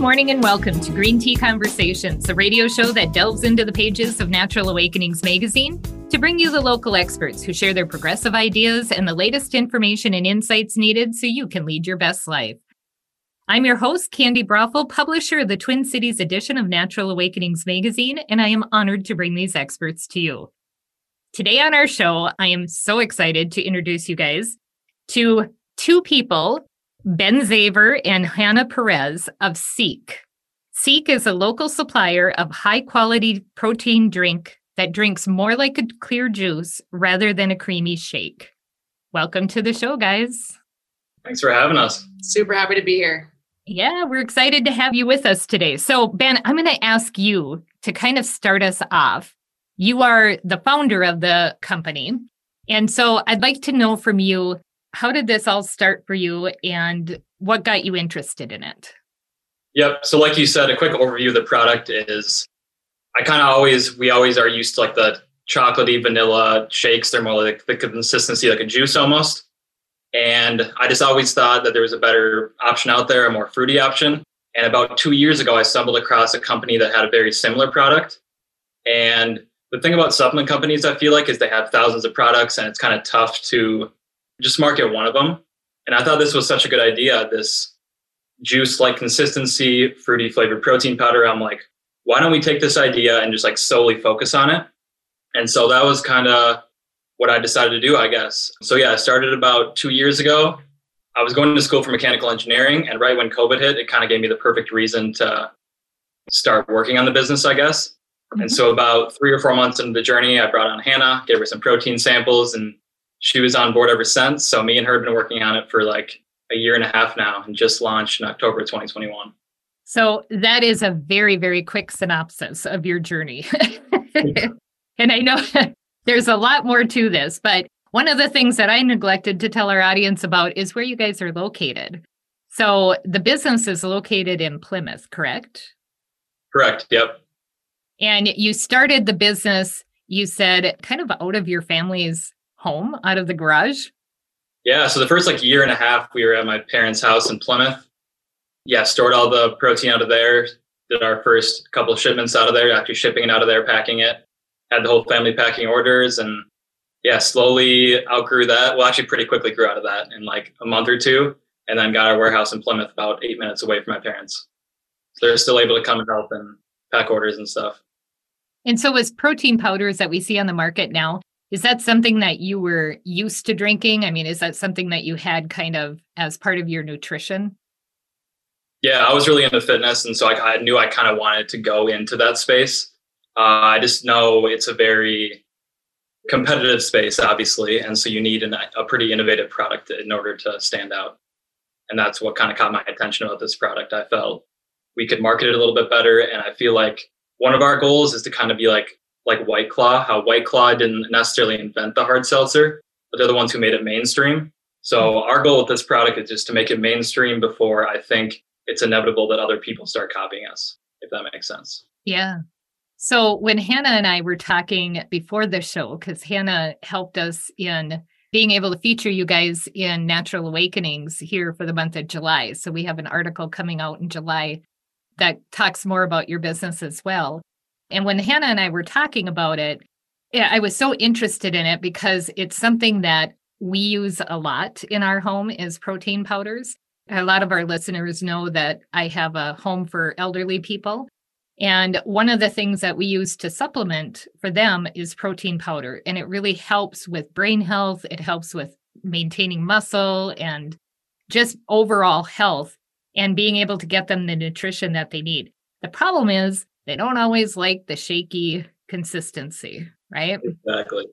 morning and welcome to Green Tea Conversations, a radio show that delves into the pages of Natural Awakenings magazine to bring you the local experts who share their progressive ideas and the latest information and insights needed so you can lead your best life. I'm your host, Candi Broeffle, publisher of the Twin Cities edition of Natural Awakenings magazine, and I am honored to bring these experts to you. Today on our show, I am so excited to introduce you guys to two people Ben Zaver and Hannah Perez of Seeq. Seeq is a local supplier of high quality protein drink that drinks more like a clear juice rather than a creamy shake. Welcome to the show, guys. Thanks for having us. Super happy to be here. Yeah, we're excited to have you with us today. So, Ben, I'm going to ask you to kind of start us off. You are the founder of the company. And so I'd like to know from you how did this all start for you and what got you interested in it? Yep. So, like you said, a quick overview of the product is I kind of always, we always are used to like the chocolatey vanilla shakes. They're more like the consistency, like a juice almost. And I just always thought that there was a better option out there, a more fruity option. And about two years ago, I stumbled across a company that had a very similar product. And the thing about supplement companies, I feel like, is they have thousands of products and it's kind of tough to just market one of them. And I thought this was such a good idea. This juice like consistency, fruity flavored protein powder. I'm like, why don't we take this idea and just like solely focus on it? And so that was kind of what I decided to do, I guess. So yeah, I started about two years ago. I was going to school for mechanical engineering, and right when COVID hit, it kind of gave me the perfect reason to start working on the business, I guess. Mm-hmm. And so about three or four months into the journey, I brought on Hannah, gave her some protein samples, and she was on board ever since. So me and her have been working on it for like a year and a half now and just launched in October 2021. So that is a very, very quick synopsis of your journey. and I know there's a lot more to this, but one of the things that I neglected to tell our audience about is where you guys are located. So the business is located in Plymouth, correct? Correct. Yep. And you started the business, you said, kind of out of your family's home out of the garage? Yeah, so the first like year and a half, we were at my parents' house in Plymouth. Yeah, stored all the protein out of there. Did our first couple shipments out of there, actually shipping it out of there, packing it. Had the whole family packing orders, and yeah, slowly outgrew that. Well, actually, pretty quickly grew out of that in like a month or two, and then got our warehouse in Plymouth about eight minutes away from my parents. So they're still able to come and help and pack orders and stuff. And so, as protein powders that we see on the market now, is that something that you were used to drinking? I mean, is that something that you had kind of as part of your nutrition? Yeah, I was really into fitness. And so I, I knew I kind of wanted to go into that space. Uh, I just know it's a very competitive space, obviously. And so you need an, a pretty innovative product in order to stand out. And that's what kind of caught my attention about this product. I felt we could market it a little bit better. And I feel like one of our goals is to kind of be like like White Claw, how White Claw didn't necessarily invent the hard seltzer, but they're the ones who made it mainstream. So hmm. our goal with this product is just to make it mainstream before I think it's inevitable that other people start copying us, if that makes sense. Yeah. So when Hannah and I were talking before the show, because Hannah helped us in being able to feature you guys in Natural Awakenings here for the month of July. So we have an article coming out in July that talks more about your business as well. And when Hannah and I were talking about it, I was so interested in it because it's something that we use a lot in our home is protein powders. A lot of our listeners know that I have a home for elderly people. And one of the things that we use to supplement for them is protein powder. And it really helps with brain health. It helps with maintaining muscle and just overall health and being able to get them the nutrition that they need. The problem is they don't always like the shaky consistency, right? Exactly.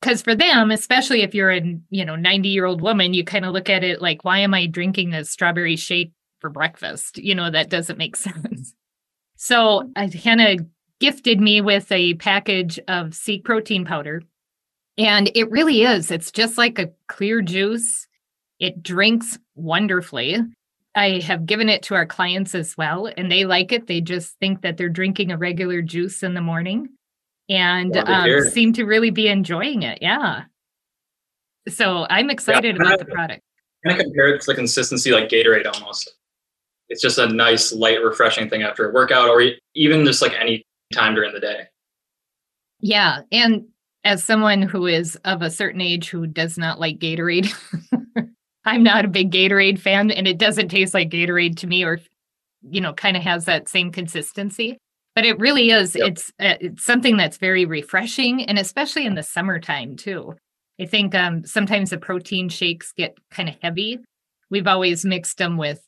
Because for them, especially if you're a you know 90 year old woman, you kind of look at it like, why am I drinking this strawberry shake for breakfast? You know, that doesn't make sense. So uh, Hannah gifted me with a package of Seeq protein powder. And it really is. It's just like a clear juice. It drinks wonderfully. I have given it to our clients as well, and they like it. They just think that they're drinking a regular juice in the morning and um, seem to really be enjoying it. Yeah. So I'm excited yeah, about the product. Kind of compare it to the consistency like Gatorade almost. It's just a nice, light, refreshing thing after a workout or even just like any time during the day. Yeah. And as someone who is of a certain age who does not like Gatorade, I'm not a big Gatorade fan and it doesn't taste like Gatorade to me or, you know, kind of has that same consistency. But it really is, yep. it's, uh, it's something that's very refreshing and especially in the summertime too. I think um, sometimes the protein shakes get kind of heavy. We've always mixed them with,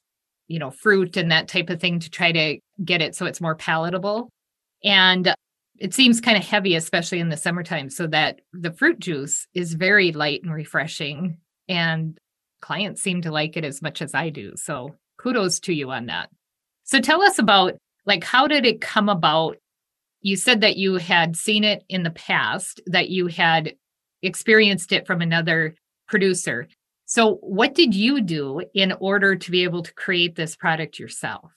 you know, fruit and that type of thing to try to get it so it's more palatable. And it seems kind of heavy, especially in the summertime, so that the fruit juice is very light and refreshing. And clients seem to like it as much as I do. So kudos to you on that. So tell us about like how did it come about? You said that you had seen it in the past, that you had experienced it from another producer. So, what did you do in order to be able to create this product yourself?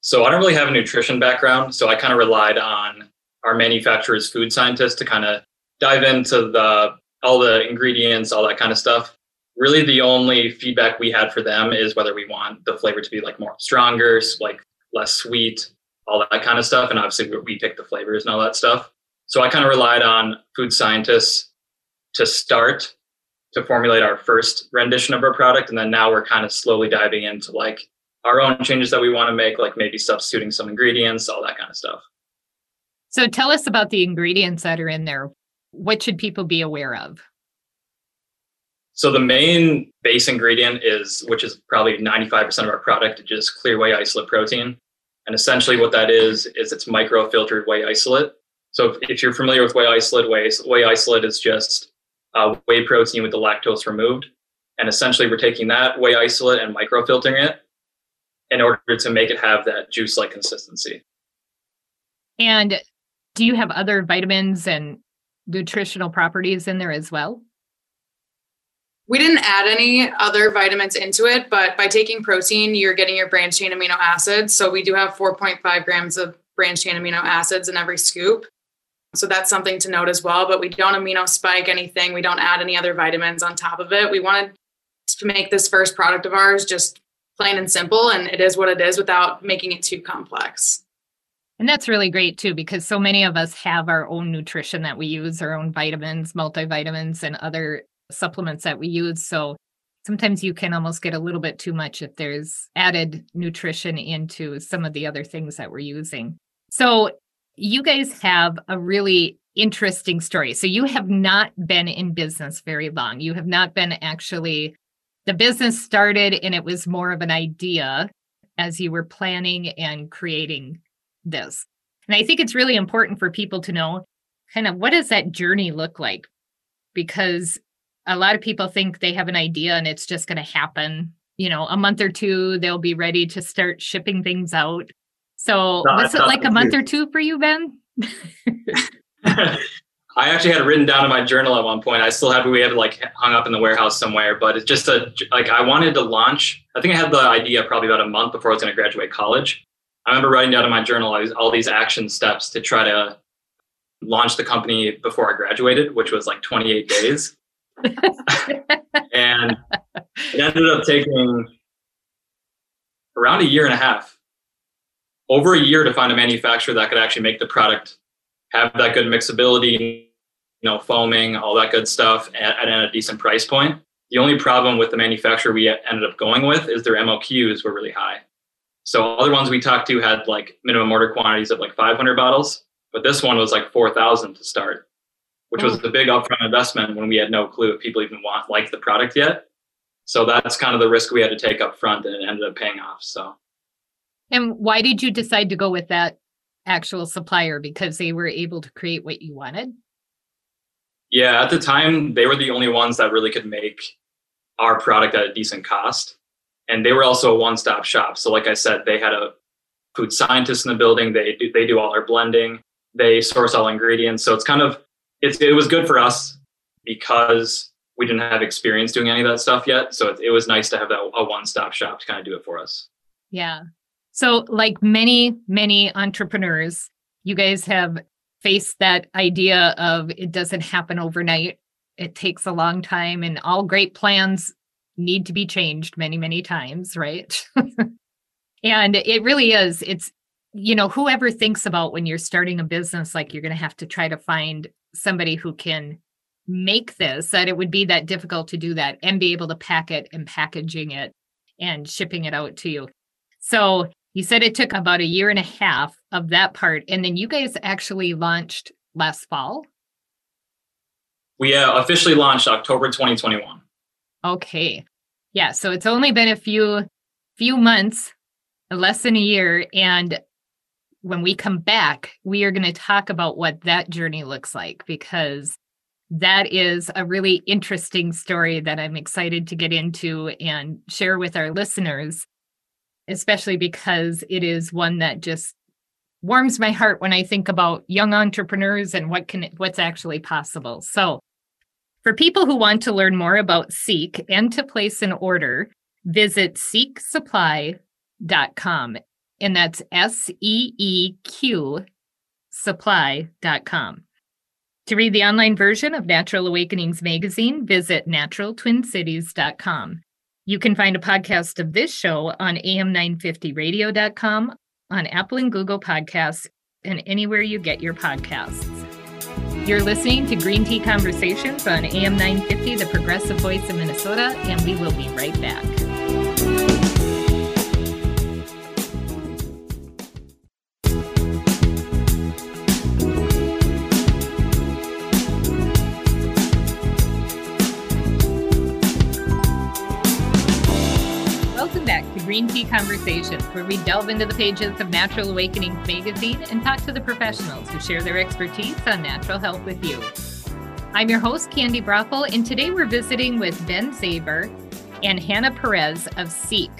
So, I don't really have a nutrition background. So, I kind of relied on our manufacturer's food scientists to kind of dive into the all the ingredients, all that kind of stuff. Really, the only feedback we had for them is whether we want the flavor to be like more stronger, like less sweet, all that kind of stuff. And obviously, we pick the flavors and all that stuff. So I kind of relied on food scientists to start to formulate our first rendition of our product. And then now we're kind of slowly diving into like our own changes that we want to make, like maybe substituting some ingredients, all that kind of stuff. So tell us about the ingredients that are in there. What should people be aware of? So the main base ingredient is, which is probably 95% of our product, just clear whey isolate protein. And essentially what that is, is it's microfiltered whey isolate. So if, if, you're familiar with whey isolate, whey, whey isolate is just uh, whey protein with the lactose removed. And essentially, we're taking that whey isolate and microfiltering it in order to make it have that juice-like consistency. And do you have other vitamins and nutritional properties in there as well? We didn't add any other vitamins into it, but by taking protein, you're getting your branched chain amino acids. So we do have 4.5 grams of branched chain amino acids in every scoop. So that's something to note as well. But we don't amino spike anything. We don't add any other vitamins on top of it. We wanted to make this first product of ours just plain and simple. And it is what it is without making it too complex. And that's really great too, because so many of us have our own nutrition that we use, our own vitamins, multivitamins, and other supplements that we use. So sometimes you can almost get a little bit too much if there's added nutrition into some of the other things that we're using. So you guys have a really interesting story. So you have not been in business very long. You have not been actually, the business started and it was more of an idea as you were planning and creating this. And I think it's really important for people to know kind of what does that journey look like? Because a lot of people think they have an idea and it's just going to happen. You know, a month or two, they'll be ready to start shipping things out. So no, was it like a month or two for you, Ben? I actually had it written down in my journal at one point. I still have we had it like hung up in the warehouse somewhere, but it's just a like I wanted to launch. I think I had the idea probably about a month before I was going to graduate college. I remember writing down in my journal all these, all these action steps to try to launch the company before I graduated, which was like 28 days. And it ended up taking around a year and a half over a year to find a manufacturer that could actually make the product have that good mixability, you know, foaming, all that good stuff at, at a decent price point. The only problem with the manufacturer we ended up going with is their MOQs were really high. So other ones we talked to had like minimum order quantities of like 500 bottles, but this one was like 4,000 to start, which was oh. the big upfront investment when we had no clue if people even want like the product yet. So that's kind of the risk we had to take up front, and it ended up paying off. So and why did you decide to go with that actual supplier? Because they were able to create what you wanted? Yeah, at the time, they were the only ones that really could make our product at a decent cost. And they were also a one stop shop. So, like I said, they had a food scientist in the building. They do, they do all our blending, they source all ingredients. So, it's kind of it's it was good for us because we didn't have experience doing any of that stuff yet. So it, it was nice to have that a one stop shop to kind of do it for us. Yeah. So, like many, many entrepreneurs, you guys have faced that idea of it doesn't happen overnight. It takes a long time, and all great plans need to be changed many, many times, right? and it really is. It's, you know, whoever thinks about when you're starting a business, like you're going to have to try to find somebody who can make this, that it would be that difficult to do that and be able to pack it and packaging it and shipping it out to you. So you said it took about a year and a half of that part. And then you guys actually launched last fall. We uh, officially launched October 2021. Okay. Yeah. So it's only been a few few months, less than a year. And when we come back, we are going to talk about what that journey looks like because that is a really interesting story that I'm excited to get into and share with our listeners, especially because it is one that just warms my heart when I think about young entrepreneurs and what can what's actually possible. So, for people who want to learn more about Seeq and to place an order, visit seeqsupply.com and that's S E E Q supply.com. To read the online version of Natural Awakenings magazine, visit naturaltwincities.com. You can find a podcast of this show on am950radio.com, on Apple and Google Podcasts, and anywhere you get your podcasts. You're listening to Green Tea Conversations on AM 950, the progressive voice of Minnesota, and we will be right back. Green Tea Conversations, where we delve into the pages of Natural Awakenings magazine and talk to the professionals who share their expertise on natural health with you. I'm your host, Candi Broeffle, and today we're visiting with Ben Zaber and Hannah Perez of Seeq,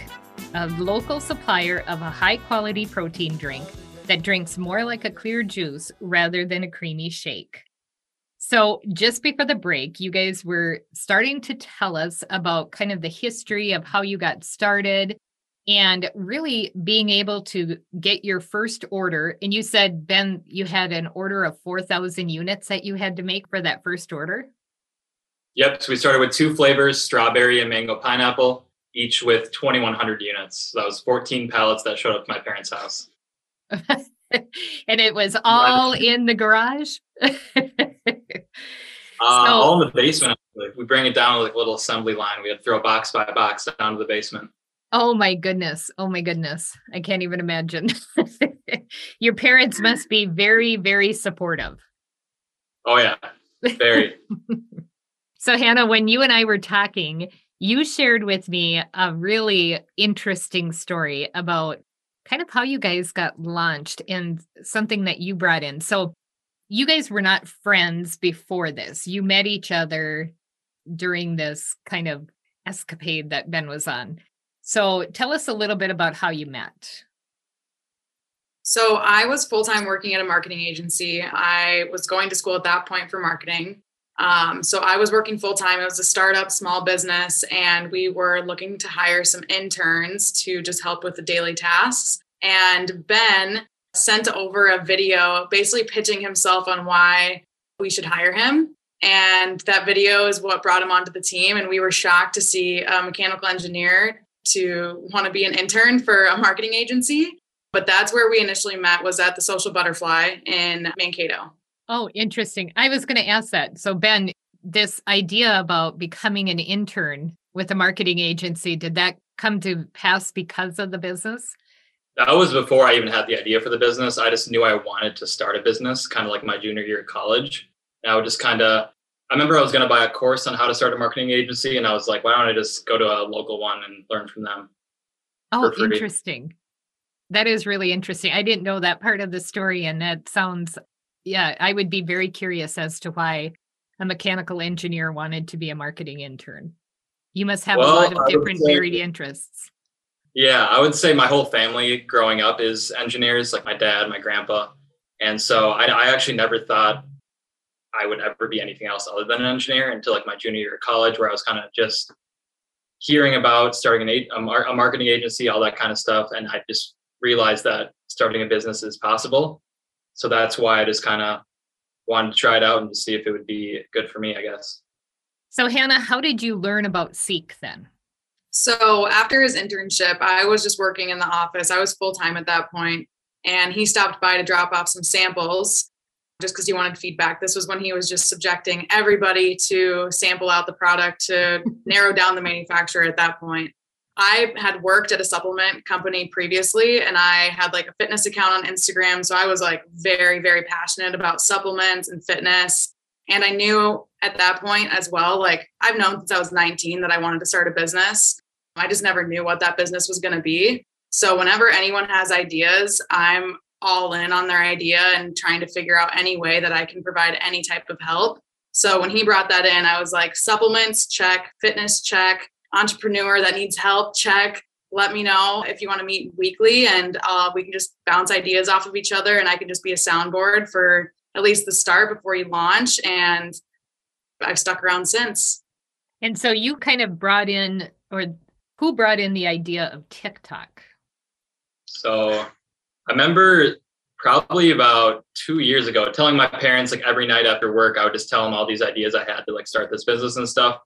a local supplier of a high quality protein drink that drinks more like a clear juice rather than a creamy shake. So, just before the break, you guys were starting to tell us about kind of the history of how you got started and really being able to get your first order and you said ben you had an order of 4000 units that you had to make for that first order? Yep so we started with two flavors strawberry and mango pineapple each with 2100 units. So that was 14 pallets that showed up at my parents house. And it was all in the garage? Uh, so, all in the basement we bring it down like a little assembly line. We had to throw box by box down to the basement Oh my goodness. Oh my goodness. I can't even imagine. Your parents must be very, very supportive. Oh, yeah. Very. so, Hannah, when you and I were talking, you shared with me a really interesting story about kind of how you guys got launched and something that you brought in. So, you guys were not friends before this. You met each other during this kind of escapade that Ben was on. So tell us a little bit about how you met. So I was full time working at a marketing agency. I was going to school at that point for marketing. Um, so I was working full time. It was a startup, small business, and we were looking to hire some interns to just help with the daily tasks. And Ben sent over a video basically pitching himself on why we should hire him. And that video is what brought him onto the team. And we were shocked to see a mechanical engineer to want to be an intern for a marketing agency. But that's where we initially met was at the Social Butterfly in Mankato. Oh, interesting. I was going to ask that. So Ben, this idea about becoming an intern with a marketing agency, did that come to pass because of the business? That was before I even had the idea for the business. I just knew I wanted to start a business, kind of like my junior year of college. And I would just kind of I remember I was going to buy a course on how to start a marketing agency, and I was like, why don't I just go to a local one and learn from them? Oh, interesting. That is really interesting. I didn't know that part of the story, and that sounds, yeah, I would be very curious as to why a mechanical engineer wanted to be a marketing intern. You must have well, a lot of different say, varied interests. Yeah, I would say my whole family growing up is engineers, like my dad, my grandpa. And so I, I actually never thought I would ever be anything else other than an engineer until like my junior year of college, where I was kind of just hearing about starting an, a, a marketing agency, all that kind of stuff. And I just realized that starting a business is possible. So that's why I just kind of wanted to try it out and to see if it would be good for me, I guess. So, Hannah, how did you learn about Seeq then? So, after his internship, I was just working in the office. I was full time at that point, and he stopped by to drop off some samples just because he wanted feedback. This was when he was just subjecting everybody to sample out the product to narrow down the manufacturer at that point. I had worked at a supplement company previously and I had like a fitness account on Instagram. So I was like very, very passionate about supplements and fitness. And I knew at that point as well, like I've known since I was 19 that I wanted to start a business. I just never knew what that business was going to be. So whenever anyone has ideas, I'm all in on their idea and trying to figure out any way that I can provide any type of help. So when he brought that in, I was like, supplements, check, fitness, check, entrepreneur that needs help, check. Let me know if you want to meet weekly and uh, we can just bounce ideas off of each other and I can just be a soundboard for at least the start before you launch. And I've stuck around since. And so you kind of brought in, or who brought in the idea of TikTok? So I remember probably about two years ago telling my parents like every night after work i would just tell them all these ideas i had to like start this business and stuff.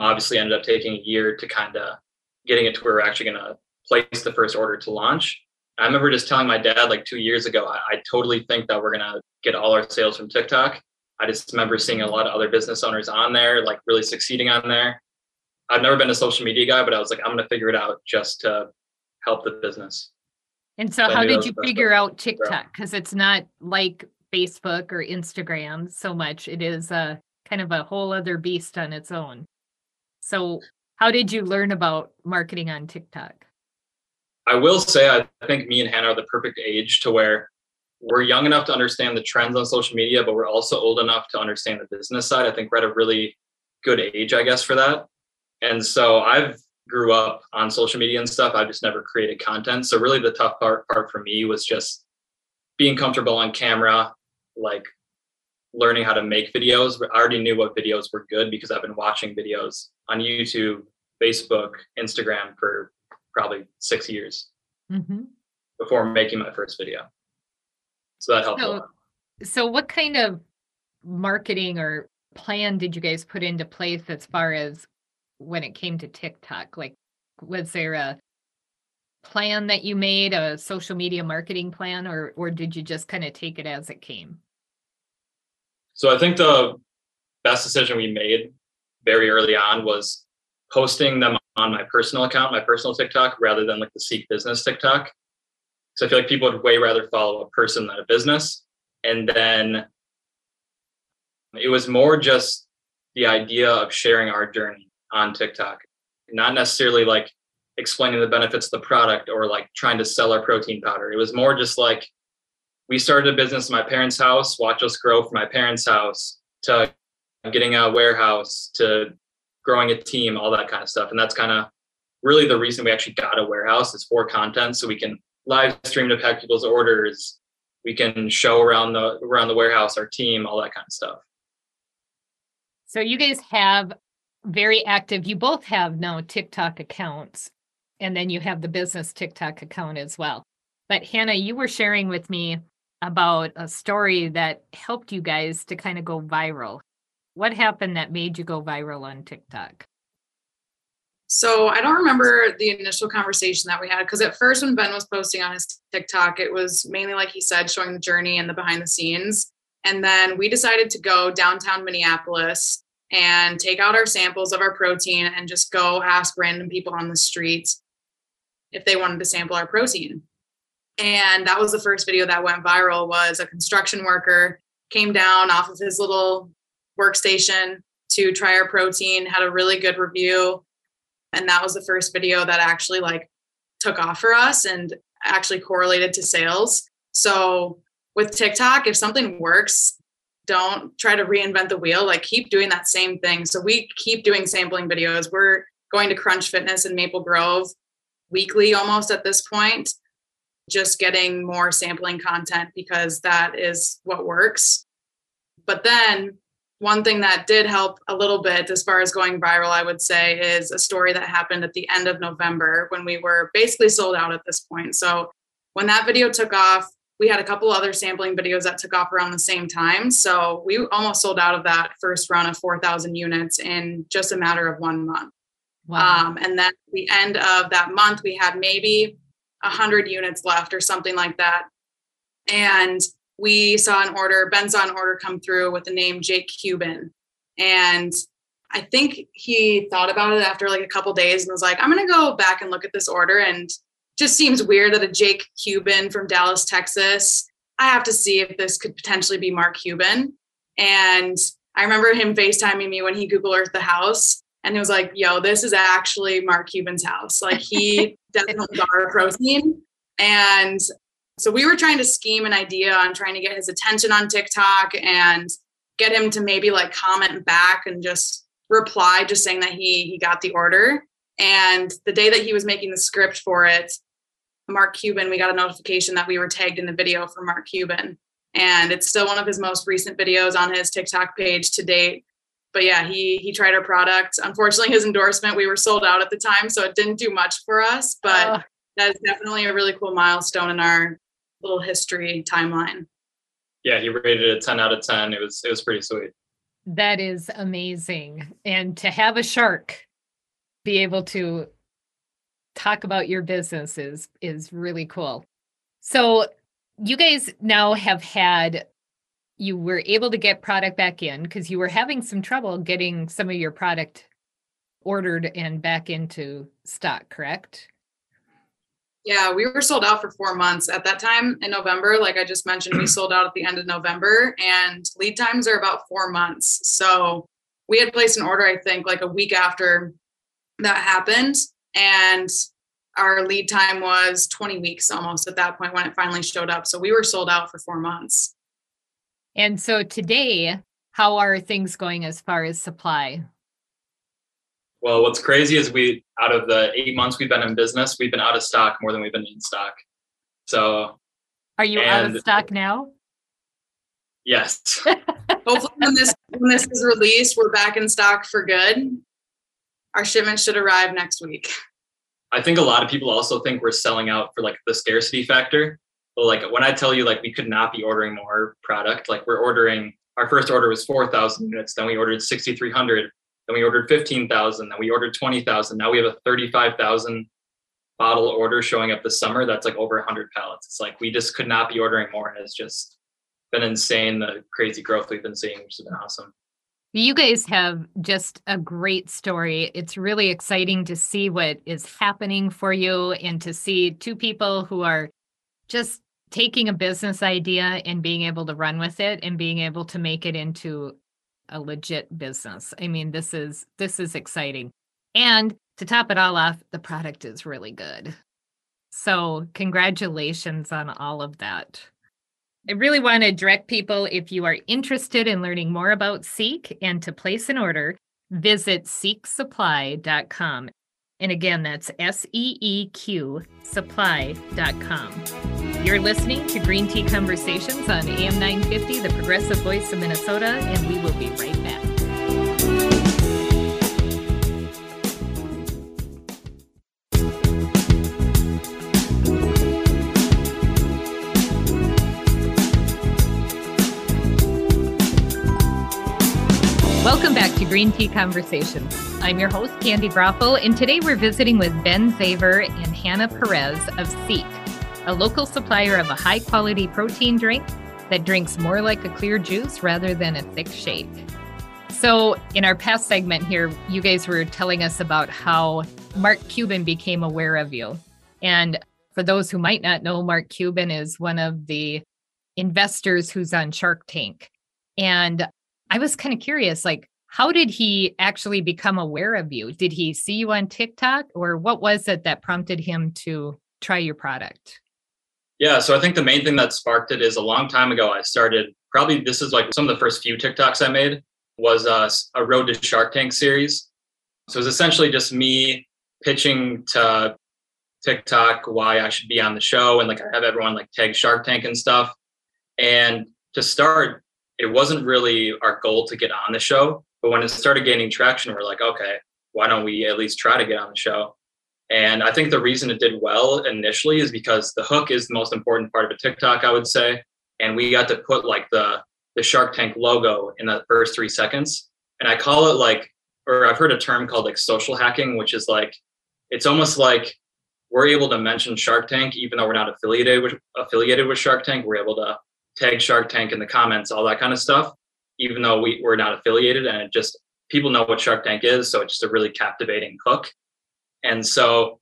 Obviously ended up taking a year to kind of getting it to where we're actually going to place the first order to launch. I remember just telling my dad like two years ago i, I totally think that we're going to get all our sales from tiktok. I just remember seeing a lot of other business owners on there like really succeeding on there. I've never been a social media guy but i was like i'm going to figure it out just to help the business and so, how did you figure out TikTok? Because it's not like Facebook or Instagram so much. It is a kind of a whole other beast on its own. So, how did you learn about marketing on TikTok? I will say, I think me and Hannah are the perfect age to where we're young enough to understand the trends on social media, but we're also old enough to understand the business side. I think we're at a really good age, I guess, for that. And so I've grew up on social media and stuff. I just never created content. So really the tough part part for me was just being comfortable on camera, like learning how to make videos. I already knew what videos were good because I've been watching videos on YouTube, Facebook, Instagram for probably six years mm-hmm. before making my first video. So that helped so, So what kind of marketing or plan did you guys put into place as far as when it came to TikTok? Like, was there a plan that you made, a social media marketing plan, or or did you just kind of take it as it came? So I think the best decision we made very early on was posting them on my personal account, my personal TikTok, rather than like the Seeq Business TikTok. So I feel like people would way rather follow a person than a business. And then it was more just the idea of sharing our journey on TikTok, not necessarily like explaining the benefits of the product or like trying to sell our protein powder. It was more just like we started a business in my parents' house, watch us grow from my parents' house to getting a warehouse to growing a team, all that kind of stuff. And that's kind of really the reason we actually got a warehouse is for content so we can live stream to pack people's orders. We can show around the around the warehouse, our team, all that kind of stuff. So you guys have very active. You both have now TikTok accounts, and then you have the business TikTok account as well. But Hannah, you were sharing with me about a story that helped you guys to kind of go viral. What happened that made you go viral on TikTok? So I don't remember the initial conversation that we had because at first when Ben was posting on his TikTok, it was mainly like he said, showing the journey and the behind the scenes. And then we decided to go downtown Minneapolis and take out our samples of our protein and just go ask random people on the streets if they wanted to sample our protein. And that was the first video that went viral was a construction worker came down off of his little workstation to try our protein, had a really good review. And that was the first video that actually like took off for us and actually correlated to sales. So with TikTok, if something works, don't try to reinvent the wheel like keep doing that same thing. So we keep doing sampling videos. We're going to crunch fitness in maple grove weekly almost at this point just getting more sampling content because that is what works. But then one thing that did help a little bit as far as going viral, I would say, is a story that happened at the end of November when we were basically sold out at this point. So when that video took off, we had a couple other sampling videos that took off around the same time. So we almost sold out of that first run of 4,000 units in just a matter of one month. Wow. Um, and then at the end of that month, we had maybe 100 units left or something like that. And we saw an order, Ben saw an order come through with the name Jake Cuban. And I think he thought about it after like a couple days and was like, I'm going to go back and look at this order. And just seems weird that a Jake Cuban from Dallas, Texas, I have to see if this could potentially be Mark Cuban. And I remember him FaceTiming me when he Google Earth the house. And he was like, yo, this is actually Mark Cuban's house. Like he definitely got our protein. And so we were trying to scheme an idea on trying to get his attention on TikTok and get him to maybe like comment back and just reply, just saying that he he got the order. And the day that he was making the script for it, Mark Cuban, we got a notification that we were tagged in the video for Mark Cuban. And it's still one of his most recent videos on his TikTok page to date. But yeah, he he tried our product. Unfortunately, his endorsement, we were sold out at the time, so it didn't do much for us. But oh. that is definitely a really cool milestone in our little history timeline. Yeah, he rated it 10 out of 10. It was it was pretty sweet. That is amazing. And to have a shark be able to talk about your business is is really cool. So you guys now have had you were able to get product back in because you were having some trouble getting some of your product ordered and back into stock, correct? Yeah, we were sold out for four months at that time in November. Like I just mentioned, we sold out at the end of November, and lead times are about four months. So we had placed an order, I think, like a week after that happened. And our lead time was 20 weeks almost at that point when it finally showed up. So we were sold out for four months. And so today, how are things going as far as supply? Well, what's crazy is we, out of the eight months we've been in business, we've been out of stock more than we've been in stock. So, are you out of stock now? Yes. Hopefully, when this when this is released, we're back in stock for good. Our shipment should arrive next week. I think a lot of people also think we're selling out for like the scarcity factor. But like when I tell you like we could not be ordering more product, like we're ordering our first order was 4,000 units, then we ordered 6,300 then we ordered 15,000. Then we ordered 20,000. Now we have a 35,000 bottle order showing up this summer. That's like over 100 pallets. It's like we just could not be ordering more. And it's just been insane the crazy growth we've been seeing, which has been awesome. You guys have just a great story. It's really exciting to see what is happening for you and to see two people who are just taking a business idea and being able to run with it and being able to make it into a legit business. I mean, this is this is exciting. And to top it all off, the product is really good. So, congratulations on all of that. I really want to direct people if you are interested in learning more about Seeq and to place an order, visit seeqsupply.com. And again, that's S E E Q supply.com. You're listening to Green Tea Conversations on AM 950, the progressive voice of Minnesota, and we will be right back. Welcome back to Green Tea Conversations. I'm your host, Candi Broeffle, and today we're visiting with Ben Zaver and Hannah Perez of Seeq, a local supplier of a high quality protein drink that drinks more like a clear juice rather than a thick shake. So, in our past segment here, you guys were telling us about how Mark Cuban became aware of you. And for those who might not know, Mark Cuban is one of the investors who's on Shark Tank. And I was kind of curious, like, how did he actually become aware of you? Did he see you on TikTok, or what was it that prompted him to try your product? Yeah, so I think the main thing that sparked it is a long time ago. I started probably this is like some of the first few TikToks I made was uh, a, a Road to Shark Tank series. So it was essentially just me pitching to TikTok why I should be on the show and like I have everyone like tag Shark Tank and stuff. And to start, it wasn't really our goal to get on the show. But when it started gaining traction, we're like, okay, why don't we at least try to get on the show? And I think the reason it did well initially is because the hook is the most important part of a TikTok, I would say. And we got to put like the the Shark Tank logo in the first three seconds. And I call it like, or I've heard a term called like social hacking, which is like, it's almost like we're able to mention Shark Tank, even though we're not affiliated with affiliated with Shark Tank. We're able to tag Shark Tank in the comments, all that kind of stuff, even though we, we're not affiliated. And it just people know what Shark Tank is, so it's just a really captivating hook. And so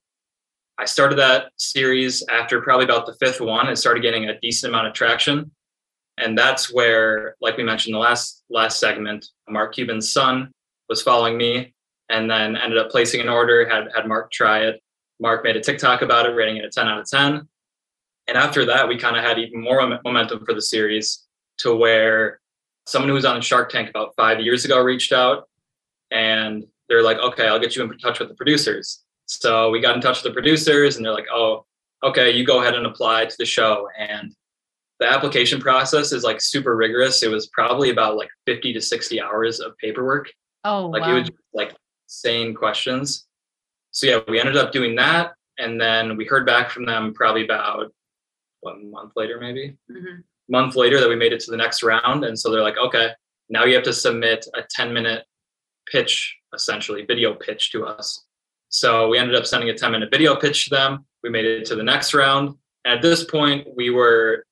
I started that series after probably about the fifth one. It started getting a decent amount of traction. And that's where, like we mentioned the last last segment, Mark Cuban's son was following me and then ended up placing an order, had had Mark try it. Mark made a TikTok about it, rating it a 10 out of 10. And after that, we kind of had even more momentum for the series to where someone who was on Shark Tank about five years ago reached out and they're like, okay, I'll get you in touch with the producers. So we got in touch with the producers and they're like, oh, okay, you go ahead and apply to the show. And the application process is like super rigorous. It was probably about like 50 to 60 hours of paperwork. Oh, like wow. it was like insane questions. So yeah, we ended up doing that. And then we heard back from them probably about one month later, maybe Mhm. month later that we made it to the next round. And so they're like, okay, now you have to submit a 10 minute pitch, essentially video pitch to us. So we ended up sending a 10 minute video pitch to them. We made it to the next round. At this point, we were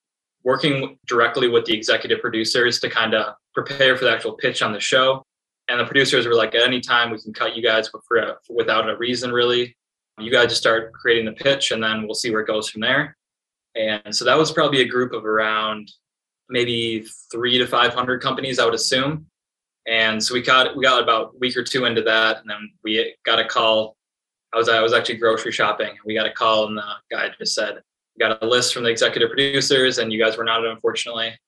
working directly with the executive producers to kind of prepare for the actual pitch on the show. And the producers were like, at any time, we can cut you guys without a reason, really. You guys just start creating the pitch, and then we'll see where it goes from there. And so that was probably a group of around maybe three to 500 companies, I would assume. And so we got we got about a week or two into that, and then we got a call. I was I was actually grocery shopping. and We got a call, and the guy just said, "We got a list from the executive producers, and you guys were not, unfortunately.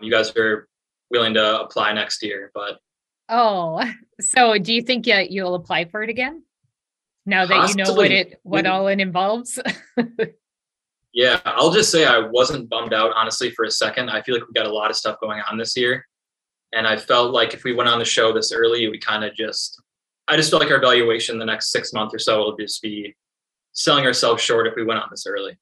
You guys are willing to apply next year, but Oh, so do you think yeah, you'll apply for it again? Now that you know what it what all it involves? Yeah, I'll just say I wasn't bummed out, honestly, for a second. I feel like we got a lot of stuff going on this year. And I felt like if we went on the show this early, we kind of just, I just felt like our valuation the next six months or so will just be selling ourselves short if we went on this early.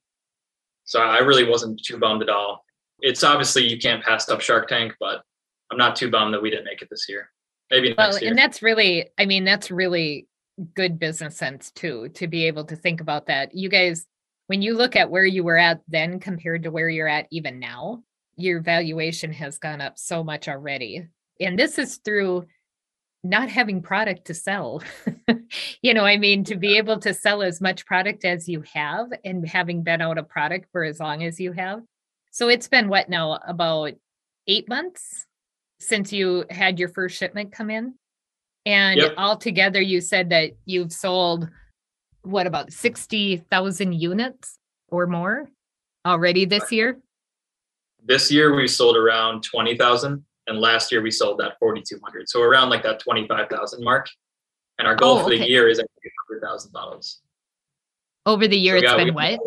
So I really wasn't too bummed at all. It's obviously you can't pass up Shark Tank, but I'm not too bummed that we didn't make it this year. Maybe well, next year. and that's really I mean, that's really good business sense too, to be able to think about that. You guys, when you look at where you were at then compared to where you're at even now, your valuation has gone up so much already. And this is through not having product to sell. you know, I mean, to be able to sell as much product as you have and having been out of product for as long as you have. So it's been what now, about eight months since you had your first shipment come in? And Yep. altogether, you said that you've sold what about 60,000 units or more already this year? this year we sold around 20,000 and last year we sold that 4,200. So around like that 25,000 mark. And our goal Oh, for the year is actually 100,000 bottles. Over the year, So, it's been what?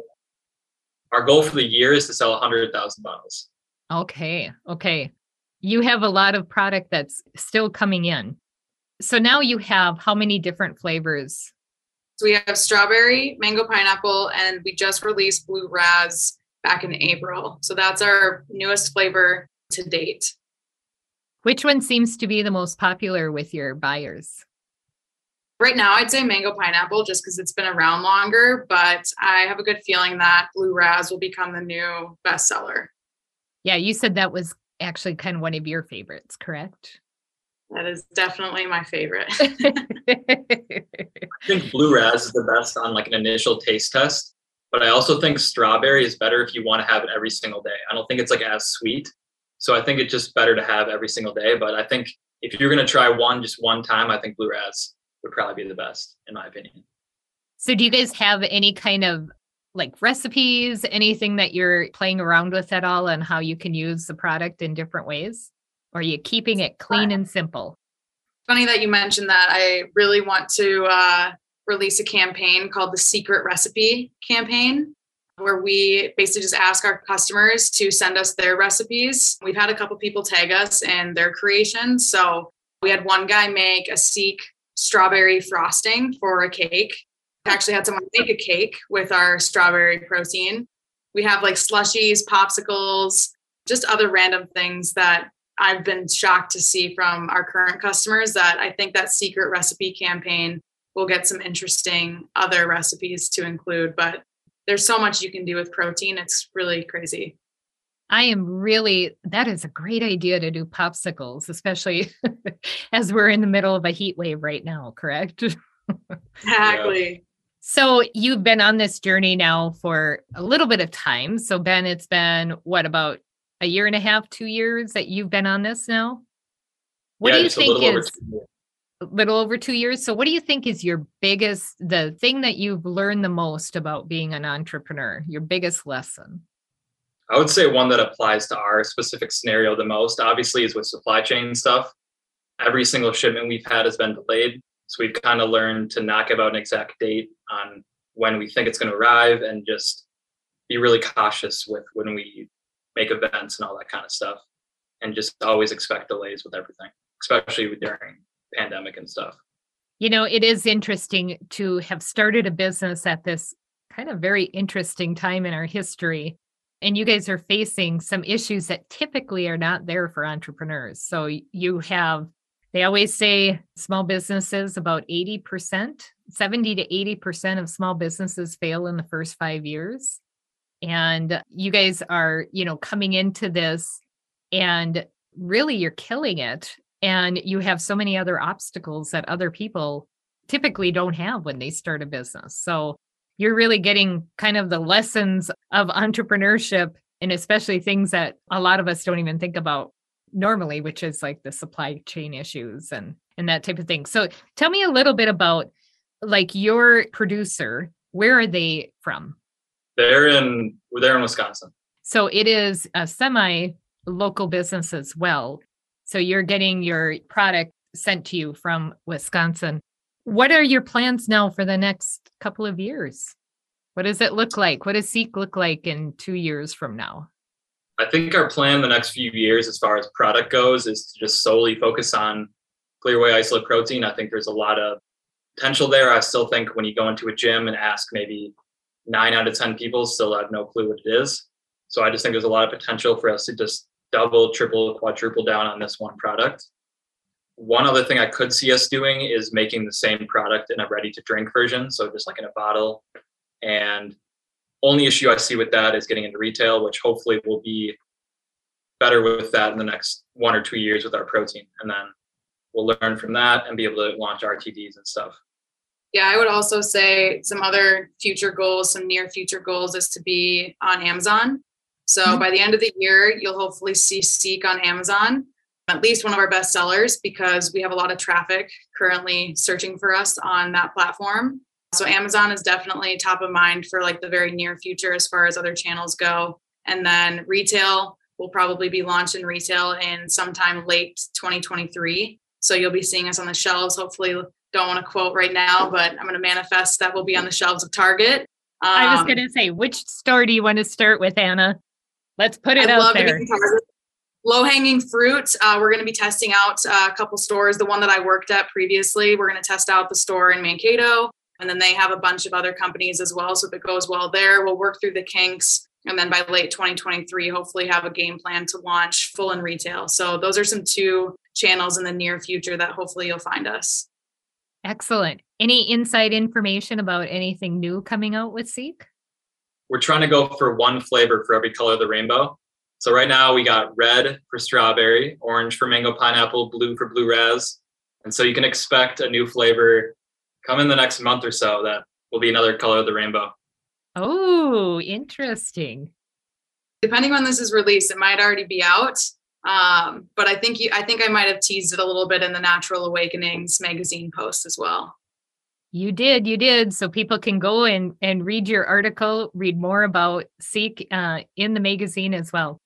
Our goal for the year is to sell 100,000 bottles. Okay. Okay. You have a lot of product that's still coming in. So now you have how many different flavors? So we have strawberry, mango, pineapple, and we just released blue raz back in April. So that's our newest flavor to date. Which one seems to be the most popular with your buyers? Right now, I'd say mango pineapple just because it's been around longer, but I have a good feeling that blue raz will become the new bestseller. Yeah, you said that was actually kind of one of your favorites, correct? That is definitely my favorite. I think Blue Raz is the best on like an initial taste test, but I also think strawberry is better if you want to have it every single day. I don't think it's like as sweet. So I think it's just better to have every single day. But I think if you're going to try one just one time, I think Blue Raz would probably be the best, in my opinion. so, do you guys have any kind of like recipes, anything that you're playing around with at all and how you can use the product in different ways? Or are you keeping it clean and simple? Funny that you mentioned that. I really want to uh, release a campaign called the Secret Recipe campaign. where we basically just ask our customers to send us their recipes. We've had a couple people tag us in their creations. So we had one guy make a Seeq strawberry frosting for a cake. Actually had someone make a cake with our strawberry protein. We have like slushies, popsicles, just other random things that I've been shocked to see from our current customers that I think that secret recipe campaign will get some interesting other recipes to include. But there's so much you can do with protein. It's really crazy. I am really, that is a great idea to do popsicles, especially as we're in the middle of a heat wave right now, correct? exactly. Yeah. So you've been on this journey now for a little bit of time. So, Ben, it's been what about a year and a half, two years that you've been on this now? What yeah, do you think is a little over two years? So, what do you think is your biggest, the thing that you've learned the most about being an entrepreneur, your biggest lesson? I would say one that applies to our specific scenario the most, obviously, is with supply chain stuff. Every single shipment we've had has been delayed. So we've kind of learned to not give out an exact date on when we think it's going to arrive and just be really cautious with when we make events and all that kind of stuff. And just always expect delays with everything, especially during pandemic and stuff. You know, it is interesting to have started a business at this kind of very interesting time in our history and you guys are facing some issues that typically are not there for entrepreneurs. So you have, they always say small businesses about 80%, 70 to 80% of small businesses fail in the first five years. And you guys are, you know, coming into this and really you're killing it. And you have so many other obstacles that other people typically don't have when they start a business. So you're really getting kind of the lessons of entrepreneurship and especially things that a lot of us don't even think about normally which is like the supply chain issues and and that type of thing so tell me a little bit about like your producer where are they from they're in they're in wisconsin so it is a semi local business as well so you're getting your product sent to you from wisconsin what are your plans now for the next couple of years? What does it look like? What does Seeq look like in two years from now? I think our plan the next few years, as far as product goes, is to just solely focus on Clear Whey isolate protein. I think there's a lot of potential there. I still think when you go into a gym and ask maybe nine out of 10 people still have no clue what it is. So I just think there's a lot of potential for us to just double, triple, quadruple down on this one product. One other thing I could see us doing is making the same product in a ready to drink version. So just like in a bottle. And only issue I see with that is getting into retail, which hopefully will be better with that in the next one or two years with our protein. And then we'll learn from that and be able to launch RTDs and stuff. Yeah, I would also say some other future goals, some near future goals is to be on Amazon. So mm-hmm. by the end of the year, you'll hopefully see Seeq on Amazon at least one of our best sellers because we have a lot of traffic currently searching for us on that platform. So Amazon is definitely top of mind for like the very near future as far as other channels go. And then retail will probably be launched in retail in sometime late 2023. So you'll be seeing us on the shelves. Hopefully, don't want to quote right now, but I'm going to manifest that we'll be on the shelves of Target. Um, I was um, going to say, which store do you want to start with, Anna? Let's put it I out there. low hanging fruit uh, we're going to be testing out uh, a couple stores. The one that i worked at previously we're going to test out the store in mankato and then they have a bunch of other companies as well. So if it goes well there we'll work through the kinks and then by late 2023 hopefully have a game plan to launch full in retail. So those are some two channels in the near future that hopefully you'll find us excellent any inside information about anything new coming out with Seeq we're trying to go for one flavor for every color of the rainbow so right now we got red for strawberry, orange for mango pineapple, blue for blue raz. And so you can expect a new flavor come in the next month or so that will be another color of the rainbow. Oh, interesting. Depending on this is released, it might already be out. Um, but I think you, I think I might have teased it a little bit in the Natural Awakenings magazine post as well. You did, you did. So people can go and and read your article, read more about Seeq uh, in the magazine as well.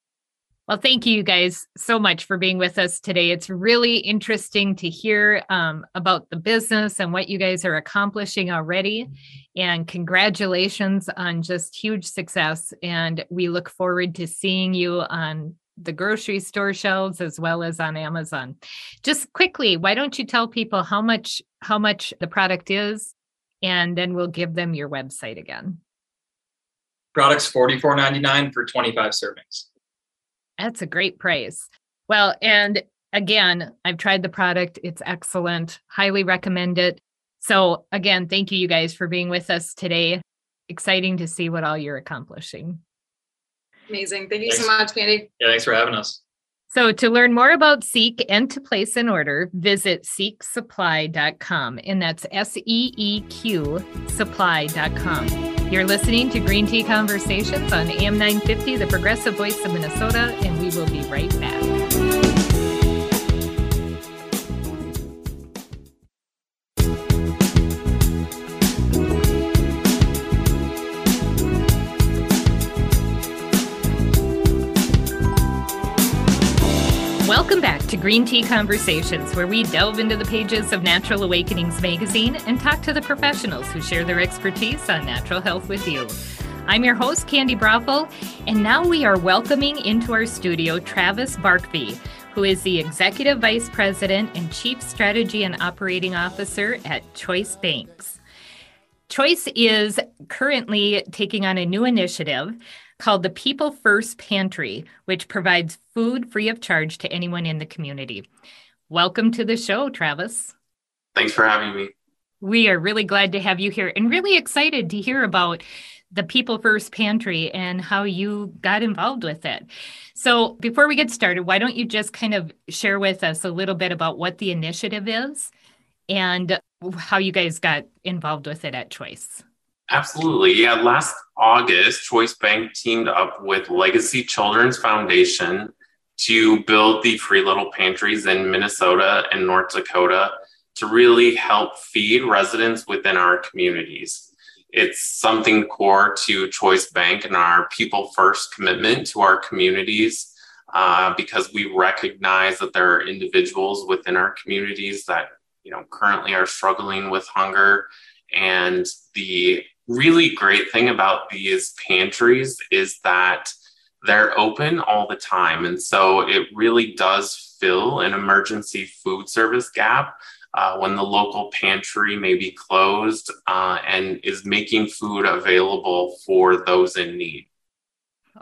Well, thank you guys so much for being with us today. It's really interesting to hear um, about the business and what you guys are accomplishing already. And congratulations on just huge success. And we look forward to seeing you on the grocery store shelves as well as on Amazon. Just quickly, why don't you tell people how much how much the product is and then we'll give them your website again. Products $44.99 for 25 servings. That's a great price. Well, and again, I've tried the product. It's excellent. Highly recommend it. So, again, thank you, you guys, for being with us today. Exciting to see what all you're accomplishing. Amazing. Thank you thanks. so much, Candi. Yeah, thanks for having us. So, to learn more about Seeq and to place an order, visit seeqsupply.com. And that's S E E Q supply.com. You're listening to Green Tea Conversations on AM 950, the progressive voice of Minnesota, and we will be right back. Welcome back to Green Tea Conversations, where we delve into the pages of Natural Awakenings magazine and talk to the professionals who share their expertise on natural health with you. I'm your host, Candi Broeffle, and now we are welcoming into our studio Travis Barkby, who is the Executive Vice President and Chief Strategy and Operating Officer at Choice Banks. Choice is currently taking on a new initiative called the People First Pantry, which provides food free of charge to anyone in the community. Welcome to the show, Travis. Thanks for having me. We are really glad to have you here and really excited to hear about the People First Pantry and how you got involved with it. So, before we get started, why don't you just kind of share with us a little bit about what the initiative is and how you guys got involved with it at Choice? Absolutely. Yeah. Last August, Choice Bank teamed up with Legacy Children's Foundation to build the free little pantries in Minnesota and North Dakota to really help feed residents within our communities. It's something core to Choice Bank and our people first commitment to our communities uh, because we recognize that there are individuals within our communities that you know currently are struggling with hunger and the really great thing about these pantries is that they're open all the time. And so it really does fill an emergency food service gap uh, when the local pantry may be closed uh, and is making food available for those in need.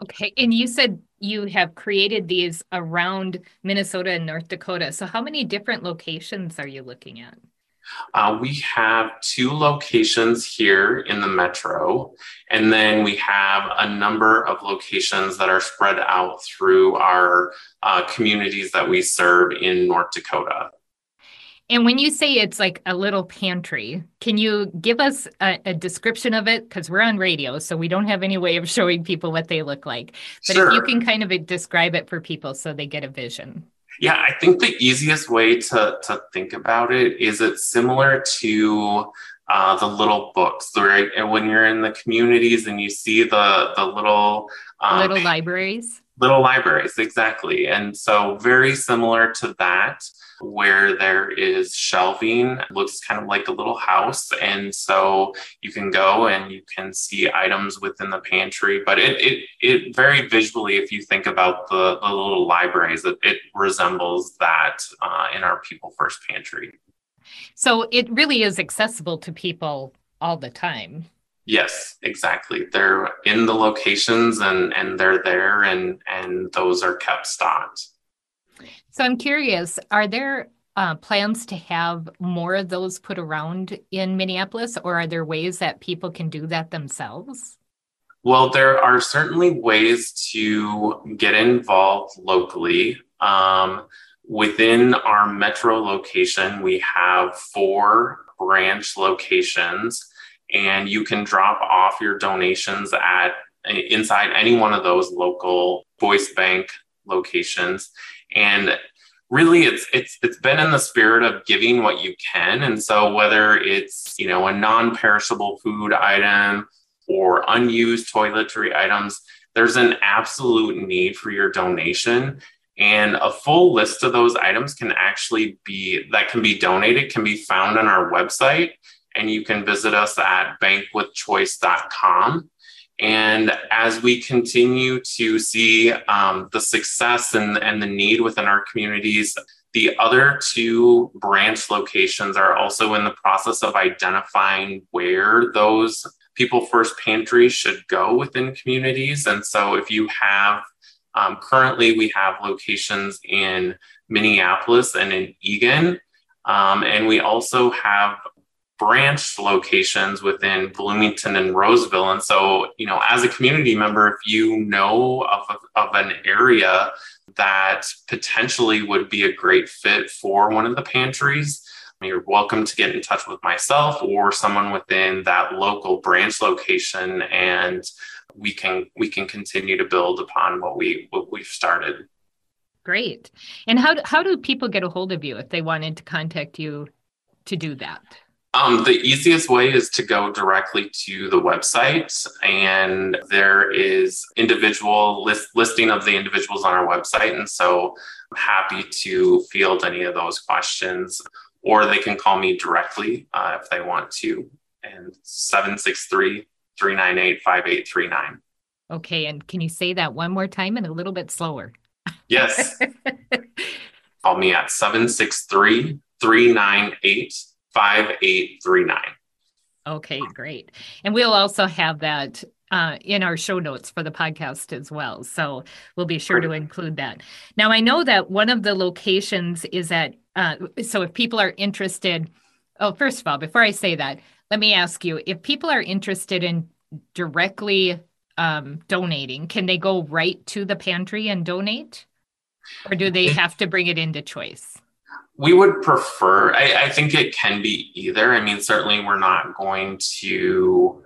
Okay. And you said you have created these around Minnesota and North Dakota. So, how many different locations are you looking at? Uh, we have two locations here in the metro, and then we have a number of locations that are spread out through our uh, communities that we serve in North Dakota. And when you say it's like a little pantry, can you give us a, a description of it? Because we're on radio, so we don't have any way of showing people what they look like. But sure. if you can kind of describe it for people so they get a vision. Yeah, I think the easiest way to, to think about it is it's similar to uh, the little books, right? And when you're in the communities and you see the the little um, little libraries, little libraries, exactly. And so very similar to that where there is shelving. Looks kind of like a little house. And so you can go and you can see items within the pantry. But it it, it very visually, if you think about the, the little libraries, it, it resembles that uh, in our People First Pantry. So it really is accessible to people all the time. Yes, exactly. They're in the locations and and they're there and and those are kept stocked. So I'm curious, are there uh, plans to have more of those put around in Minneapolis, or are there ways that people can do that themselves? Well, there are certainly ways to get involved locally. Um, within our metro location, we have four branch locations, and you can drop off your donations at uh, inside any one of those local Choice Bank locations and really it's it's it's been in the spirit of giving what you can and so whether it's you know a non-perishable food item or unused toiletry items there's an absolute need for your donation. And a full list of those items can actually be that can be donated, can be found on our website. And you can visit us at bankwithchoice.com. And as we continue to see um, the success and, and the need within our communities, the other two branch locations are also in the process of identifying where those people first pantries should go within communities. And so if you have um, currently, we have locations in Minneapolis and in Eagan. Um, and we also have branch locations within Bloomington and Roseville. And so, you know, as a community member, if you know of, of an area that potentially would be a great fit for one of the pantries, you're welcome to get in touch with myself or someone within that local branch location and we can we can continue to build upon what we what we've started. Great. And how how do people get a hold of you if they wanted to contact you to do that um, the easiest way is to go directly to the website, and there is individual list, listing of the individuals on our website. And so I'm happy to field any of those questions, or they can call me directly uh, if they want to. And 763 398 5839. Okay. And can you say that one more time and a little bit slower? Yes. call me at 763 398 5839. Okay, great. And we'll also have that uh, in our show notes for the podcast as well. So we'll be sure to include that. Now, I know that one of the locations is at, uh, so if people are interested, oh, first of all, before I say that, let me ask you if people are interested in directly um, donating, can they go right to the pantry and donate? Or do they have to bring it into choice? We would prefer I, I, think it can be either. I mean certainly we're not going to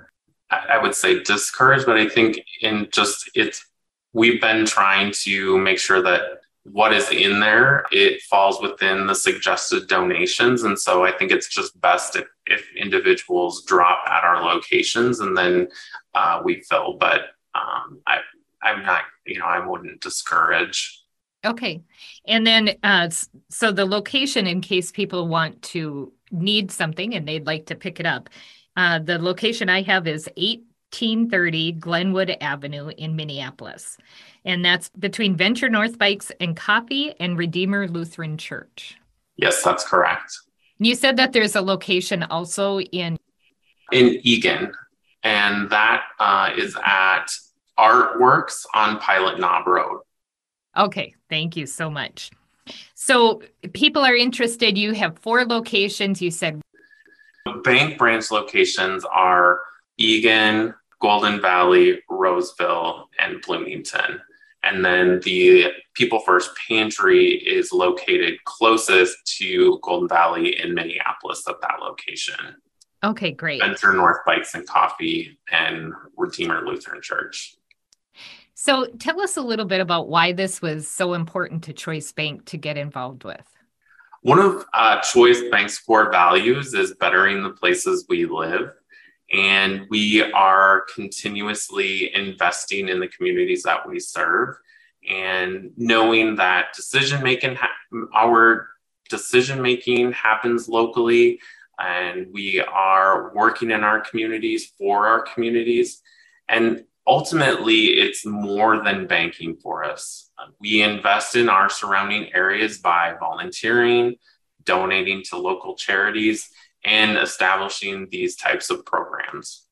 i would say discourage but i think in just it's we've been trying to make sure that what is in there it falls within the suggested donations. And so i think it's just best if, if individuals drop at our locations and then uh, we fill. But um, I, i'm not you know i wouldn't discourage Okay. And then, uh, so the location, in case people want to need something and they'd like to pick it up, uh, the location I have is 1830 Glenwood Avenue in Minneapolis. And that's between Venture North Bikes and Coffee and Redeemer Lutheran Church. Yes, that's correct. You said that there's a location also in in Eagan, and that uh, is at Artworks on Pilot Knob Road. Okay, thank you so much. So, people are interested. You have four locations. You said bank branch locations are Eagan, Golden Valley, Roseville, and Bloomington. And then the People First Pantry is located closest to Golden Valley in Minneapolis at that location. Okay, great. Venture North Bikes and Coffee and Redeemer Lutheran Church. So tell us a little bit about why this was so important to Choice Bank to get involved with. One of uh, Choice Bank's core values is bettering the places we live. And we are continuously investing in the communities that we serve and knowing that decision making, ha- our decision making happens locally and we are working in our communities for our communities. And ultimately it's more than banking for us. Um, we invest in our surrounding areas by volunteering, donating to local charities, and establishing these types of programs.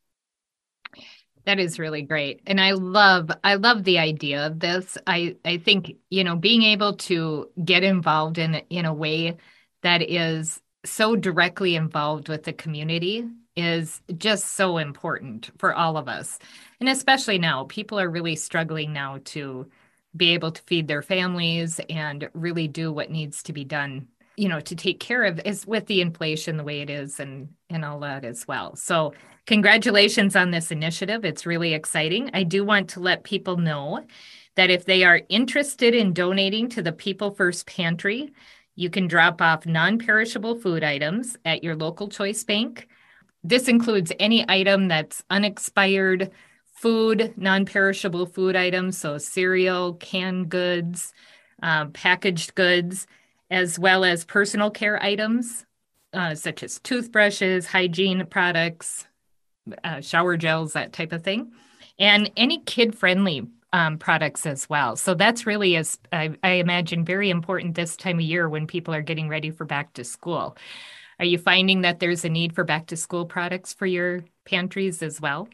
That is really great. And I love I love the idea of this. I I think, you know, being able to get involved in in a way that is so directly involved with the community is just so important for all of us. And especially now, people are really struggling now to be able to feed their families and really do what needs to be done you know to take care of is with the inflation the way it is and and all that as well. So congratulations on this initiative. It's really exciting. I do want to let people know that if they are interested in donating to the people first pantry you can drop off non-perishable food items at your local choice bank this includes any item that's unexpired food, non perishable food items, so cereal, canned goods, um, packaged goods, as well as personal care items uh, such as toothbrushes, hygiene products, uh, shower gels, that type of thing, and any kid friendly um, products as well. So that's really, as I, I imagine, very important this time of year when people are getting ready for back to school. Are you finding that there's a need for back to school products for your pantries as well?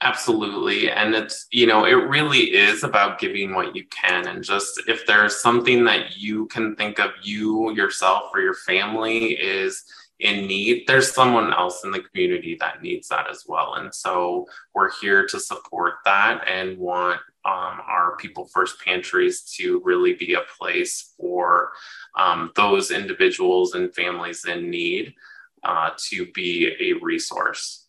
Absolutely. And it's, you know, it really is about giving what you can. And just if there's something that you can think of you, yourself, or your family is in need, there's someone else in the community that needs that as well. And so we're here to support that and want um, our People First pantries to really be a place for um, those individuals and families in need uh, to be a resource.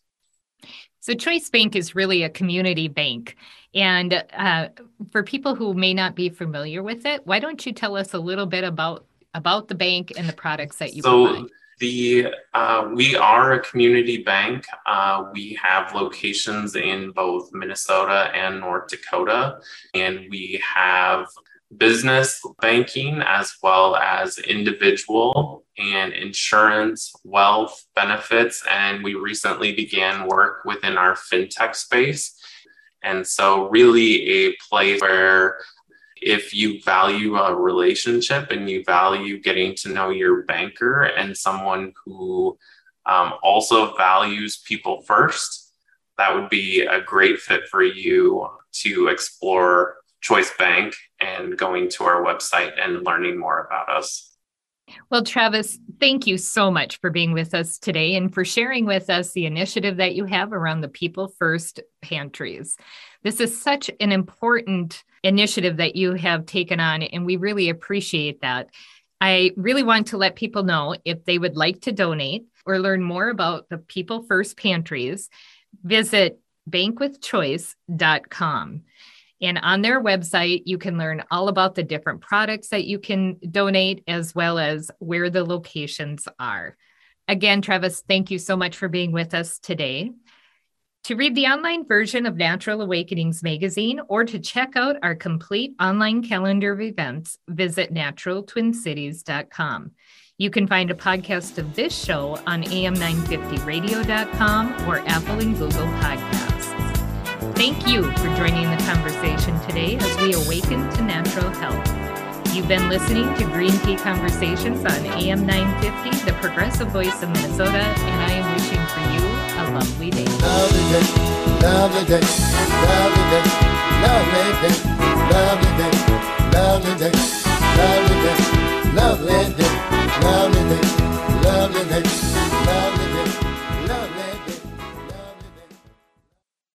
So, Choice Bank is really a community bank. And uh, for people who may not be familiar with it, why don't you tell us a little bit about about the bank and the products that you so, provide? The uh, we are a community bank. Uh, we have locations in both Minnesota and North Dakota, and we have business banking as well as individual and insurance, wealth benefits, and we recently began work within our fintech space. And so, really, a place where if you value a relationship and you value getting to know your banker and someone who um, also values people first, that would be a great fit for you to explore Choice Bank and going to our website and learning more about us. Well, Travis, thank you so much for being with us today and for sharing with us the initiative that you have around the People First pantries. This is such an important initiative that you have taken on, and we really appreciate that. I really want to let people know if they would like to donate or learn more about the People First pantries, visit bankwithchoice.com. And on their website, you can learn all about the different products that you can donate, as well as where the locations are. Again, Travis, thank you so much for being with us today. To read the online version of Natural Awakenings magazine or to check out our complete online calendar of events, visit naturaltwincities.com. You can find a podcast of this show on am950radio.com or Apple and Google Podcasts. Thank you for joining the conversation today as we awaken to natural health. You've been listening to Green Tea Conversations on AM 950, the progressive voice of Minnesota, and I am wishing for you a lovely day. Lovely day, lovely day, lovely day, lovely day, lovely day, lovely day, lovely day, lovely day, lovely day, lovely day, lovely day.